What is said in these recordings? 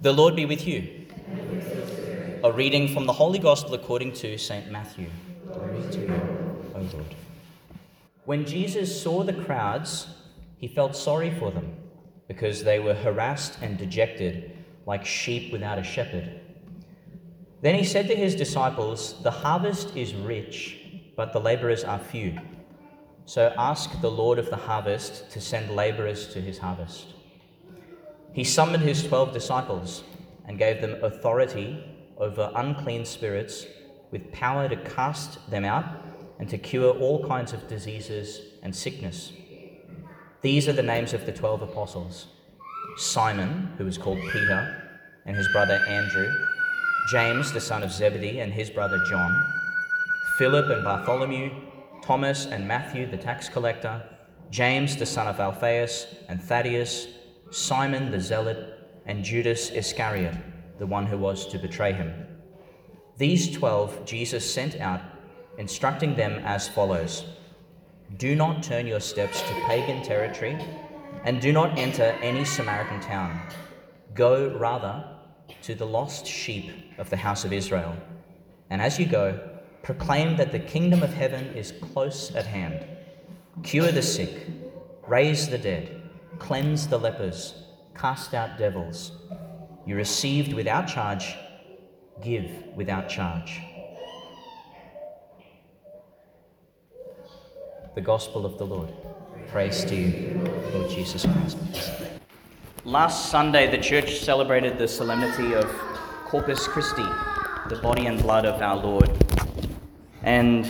The Lord be with you. A reading from the Holy Gospel according to St. Matthew. Glory to you, O Lord. When Jesus saw the crowds, he felt sorry for them, because they were harassed and dejected, like sheep without a shepherd. Then he said to his disciples, The harvest is rich, but the laborers are few. So ask the Lord of the harvest to send laborers to his harvest. He summoned his twelve disciples and gave them authority over unclean spirits with power to cast them out and to cure all kinds of diseases and sickness. These are the names of the twelve apostles. Simon, who was called Peter, and his brother Andrew, James, the son of Zebedee, and his brother John, Philip and Bartholomew, Thomas and Matthew, the tax collector, James, the son of Alphaeus, and Thaddeus Simon the Zealot, and Judas Iscariot, the one who was to betray him. These twelve Jesus sent out, instructing them as follows Do not turn your steps to pagan territory, and do not enter any Samaritan town. Go rather to the lost sheep of the house of Israel. And as you go, proclaim that the kingdom of heaven is close at hand. Cure the sick, raise the dead cleanse the lepers, cast out devils. You received without charge, give without charge. The Gospel of the Lord. Praise to you, Lord Jesus Christ. Last Sunday, the church celebrated the solemnity of Corpus Christi, the body and blood of our Lord. And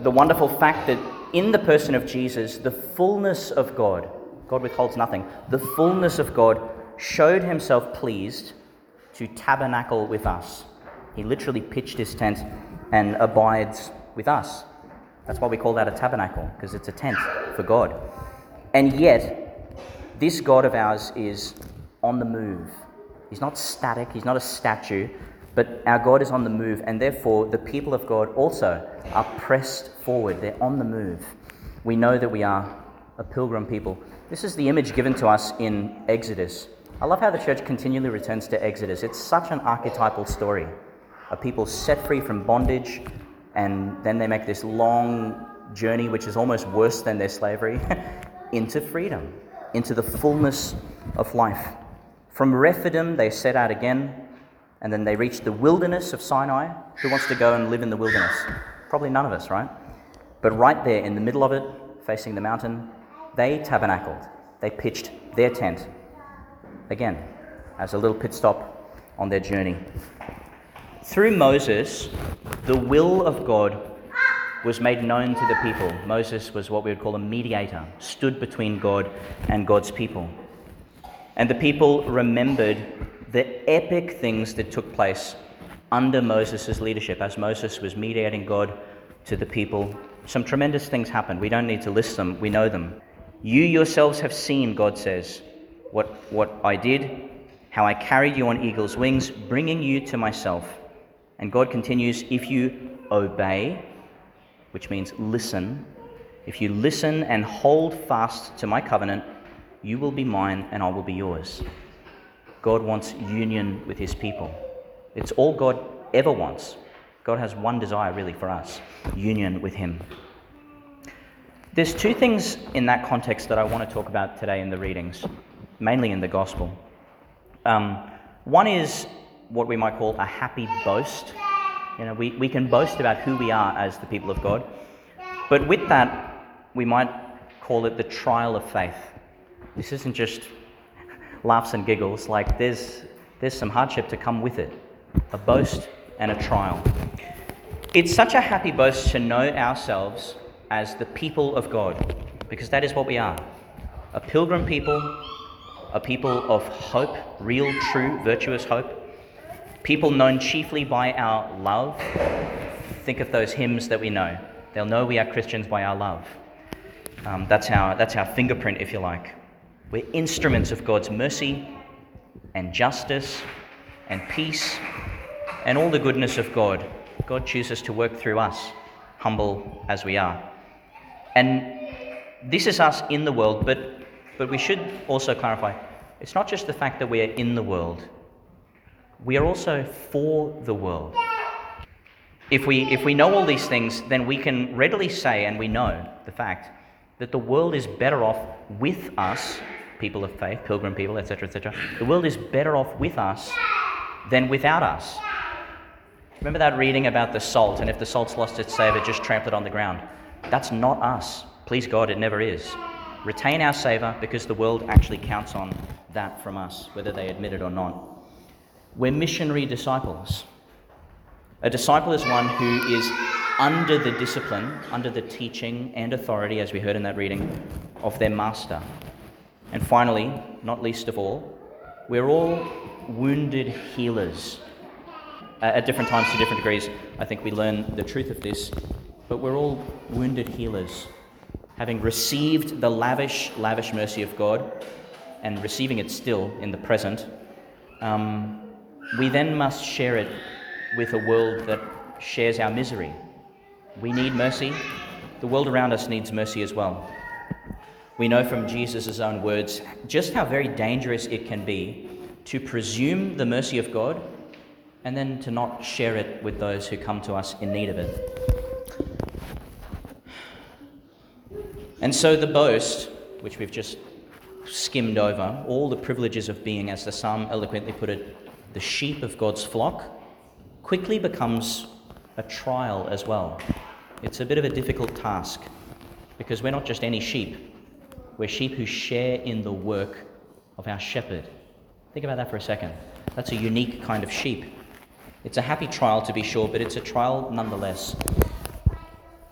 the wonderful fact that in the person of Jesus, the fullness of God, God withholds nothing. The fullness of God showed himself pleased to tabernacle with us. He literally pitched his tent and abides with us. That's why we call that a tabernacle, because it's a tent for God. And yet, this God of ours is on the move. He's not static, he's not a statue, but our God is on the move, and therefore the people of God also are pressed forward. They're on the move. We know that we are a pilgrim people. This is the image given to us in Exodus. I love how the church continually returns to Exodus. It's such an archetypal story. A people set free from bondage, and then they make this long journey, which is almost worse than their slavery, into freedom, into the fullness of life. From Rephidim, they set out again, and then they reach the wilderness of Sinai. Who wants to go and live in the wilderness? Probably none of us, right? But right there in the middle of it, facing the mountain, they tabernacled, they pitched their tent. Again, as a little pit stop on their journey. Through Moses, the will of God was made known to the people. Moses was what we would call a mediator, stood between God and God's people. And the people remembered the epic things that took place under Moses' leadership as Moses was mediating God to the people. Some tremendous things happened. We don't need to list them, we know them. You yourselves have seen, God says, what, what I did, how I carried you on eagle's wings, bringing you to myself. And God continues, if you obey, which means listen, if you listen and hold fast to my covenant, you will be mine and I will be yours. God wants union with his people. It's all God ever wants. God has one desire really for us union with him. There's two things in that context that I want to talk about today in the readings, mainly in the gospel. Um, one is what we might call a happy boast. You know, we, we can boast about who we are as the people of God. But with that, we might call it the trial of faith. This isn't just laughs and giggles, like there's, there's some hardship to come with it a boast and a trial. It's such a happy boast to know ourselves as the people of God, because that is what we are a pilgrim people, a people of hope, real, true, virtuous hope, people known chiefly by our love. Think of those hymns that we know. They'll know we are Christians by our love. Um, that's, our, that's our fingerprint, if you like. We're instruments of God's mercy and justice and peace and all the goodness of God. God chooses to work through us, humble as we are. And this is us in the world, but, but we should also clarify it's not just the fact that we are in the world, we are also for the world. If we, if we know all these things, then we can readily say, and we know the fact, that the world is better off with us, people of faith, pilgrim people, etc., etc. The world is better off with us than without us. Remember that reading about the salt, and if the salt's lost its savour, just trample it on the ground. That's not us. Please God, it never is. Retain our savour because the world actually counts on that from us, whether they admit it or not. We're missionary disciples. A disciple is one who is under the discipline, under the teaching and authority, as we heard in that reading, of their master. And finally, not least of all, we're all wounded healers. At different times to different degrees, I think we learn the truth of this, but we're all wounded healers. Having received the lavish, lavish mercy of God and receiving it still in the present, um, we then must share it with a world that shares our misery. We need mercy. The world around us needs mercy as well. We know from Jesus' own words just how very dangerous it can be to presume the mercy of God and then to not share it with those who come to us in need of it. And so the boast, which we've just skimmed over, all the privileges of being, as the psalm eloquently put it, the sheep of God's flock, quickly becomes a trial as well. It's a bit of a difficult task because we're not just any sheep, we're sheep who share in the work of our shepherd. Think about that for a second. That's a unique kind of sheep. It's a happy trial to be sure, but it's a trial nonetheless.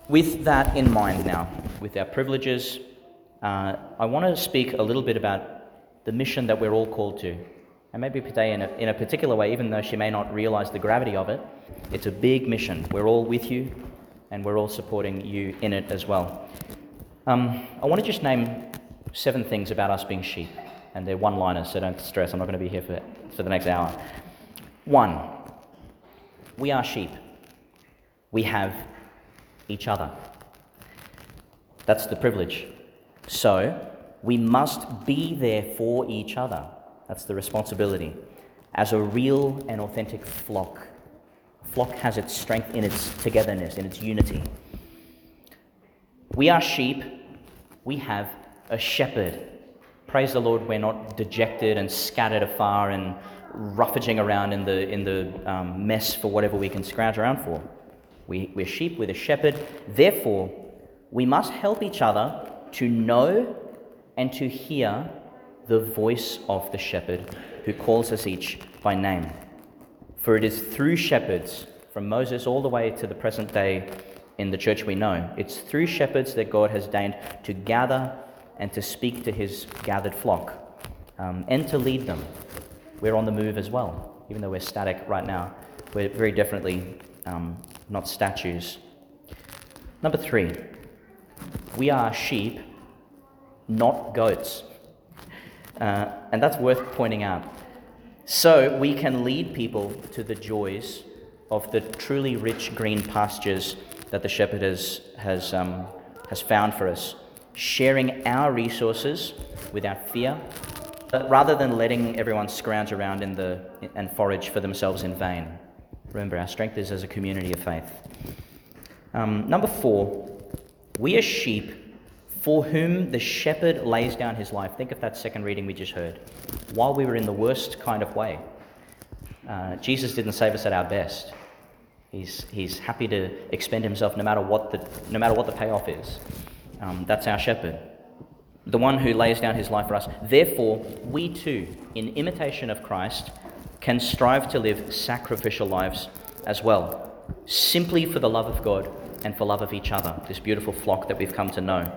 With that in mind now, with our privileges, uh, I want to speak a little bit about the mission that we're all called to. And maybe today, in a, in a particular way, even though she may not realize the gravity of it, it's a big mission. We're all with you, and we're all supporting you in it as well. Um, I want to just name seven things about us being sheep, and they're one liners, so don't stress. I'm not going to be here for, for the next hour. One, we are sheep, we have each other. That's the privilege. So, we must be there for each other. That's the responsibility. As a real and authentic flock. A flock has its strength in its togetherness, in its unity. We are sheep, we have a shepherd. Praise the Lord, we're not dejected and scattered afar and roughaging around in the, in the um, mess for whatever we can scrounge around for. We, we're sheep with a shepherd. Therefore, we must help each other to know and to hear the voice of the shepherd who calls us each by name. For it is through shepherds, from Moses all the way to the present day in the church we know, it's through shepherds that God has deigned to gather and to speak to his gathered flock um, and to lead them. We're on the move as well, even though we're static right now. We're very definitely um, not statues. Number three, we are sheep, not goats. Uh, and that's worth pointing out. So we can lead people to the joys of the truly rich green pastures that the shepherd has, has, um, has found for us, sharing our resources without fear, rather than letting everyone scrounge around in the, and forage for themselves in vain. Remember, our strength is as a community of faith. Um, number four, we are sheep for whom the shepherd lays down his life. Think of that second reading we just heard. While we were in the worst kind of way, uh, Jesus didn't save us at our best. He's, he's happy to expend himself no matter what the, no matter what the payoff is. Um, that's our shepherd, the one who lays down his life for us. Therefore, we too, in imitation of Christ, can strive to live sacrificial lives as well, simply for the love of God and for love of each other, this beautiful flock that we've come to know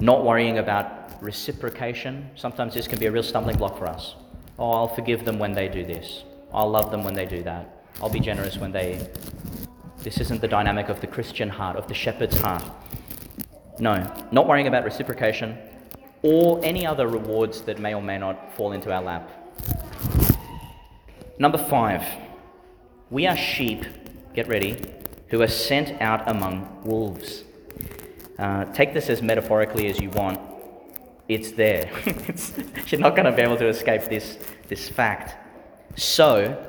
not worrying about reciprocation. Sometimes this can be a real stumbling block for us. Oh, I'll forgive them when they do this. I'll love them when they do that. I'll be generous when they. This isn't the dynamic of the Christian heart, of the shepherd's heart. No, not worrying about reciprocation or any other rewards that may or may not fall into our lap. Number five, we are sheep, get ready, who are sent out among wolves. Uh, take this as metaphorically as you want. It's there. you're not going to be able to escape this, this fact. So,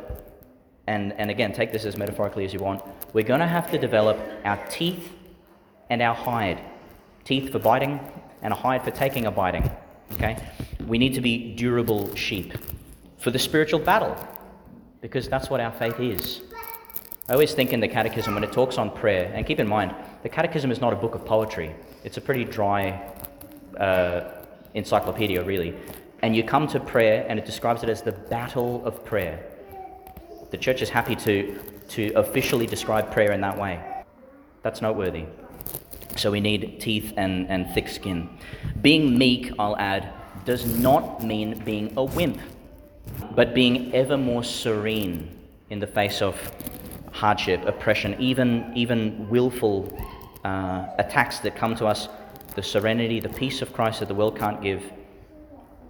and, and again, take this as metaphorically as you want, we're going to have to develop our teeth and our hide. Teeth for biting and a hide for taking a biting. Okay? We need to be durable sheep for the spiritual battle because that's what our faith is. I always think in the Catechism when it talks on prayer, and keep in mind, the Catechism is not a book of poetry, it's a pretty dry uh, encyclopedia, really. And you come to prayer, and it describes it as the battle of prayer. The church is happy to, to officially describe prayer in that way. That's noteworthy. So we need teeth and, and thick skin. Being meek, I'll add, does not mean being a wimp, but being ever more serene in the face of hardship, oppression, even, even willful uh, attacks that come to us. The serenity, the peace of Christ that the world can't give.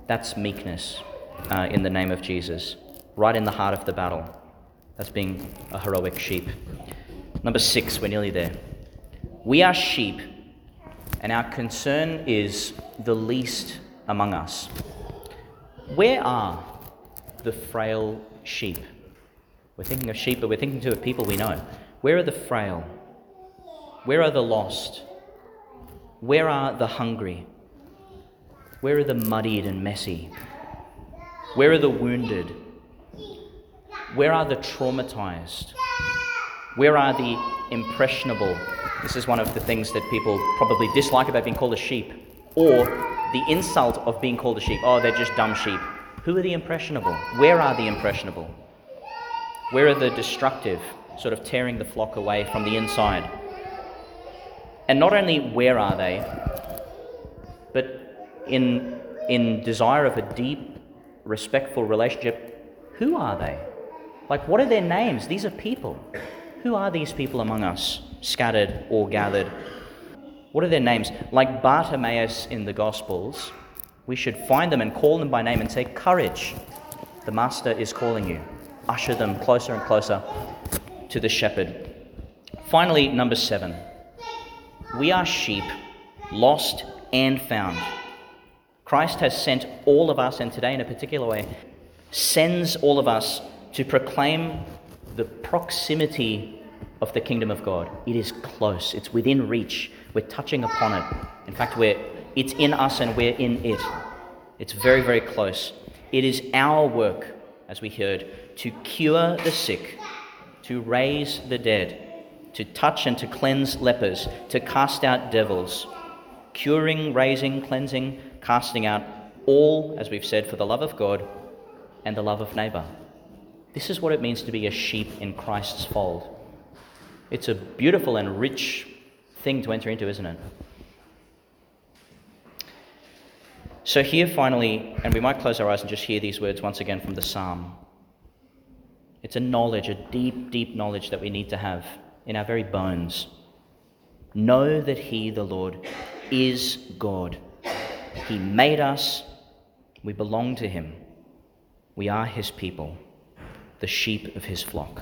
That's meekness uh, in the name of Jesus, right in the heart of the battle. That's being a heroic sheep. Number six, we're nearly there. We are sheep, and our concern is the least among us. Where are the frail sheep? We're thinking of sheep, but we're thinking too of people we know. Where are the frail? Where are the lost? Where are the hungry? Where are the muddied and messy? Where are the wounded? Where are the traumatized? Where are the impressionable? This is one of the things that people probably dislike about being called a sheep, or the insult of being called a sheep. Oh, they're just dumb sheep. Who are the impressionable? Where are the impressionable? Where are the destructive, sort of tearing the flock away from the inside? And not only where are they, but in, in desire of a deep, respectful relationship, who are they? Like, what are their names? These are people. Who are these people among us, scattered or gathered? What are their names? Like Bartimaeus in the Gospels, we should find them and call them by name and say, Courage, the Master is calling you. Usher them closer and closer to the shepherd. Finally, number seven. We are sheep, lost and found. Christ has sent all of us, and today in a particular way, sends all of us to proclaim the proximity of the kingdom of God. It is close, it's within reach. We're touching upon it. In fact, we're, it's in us and we're in it. It's very, very close. It is our work, as we heard, to cure the sick, to raise the dead, to touch and to cleanse lepers, to cast out devils, curing, raising, cleansing, casting out, all, as we've said, for the love of God and the love of neighbour. This is what it means to be a sheep in Christ's fold. It's a beautiful and rich thing to enter into, isn't it? So, here finally, and we might close our eyes and just hear these words once again from the psalm. It's a knowledge, a deep, deep knowledge that we need to have in our very bones. Know that He, the Lord, is God. He made us, we belong to Him, we are His people the sheep of his flock.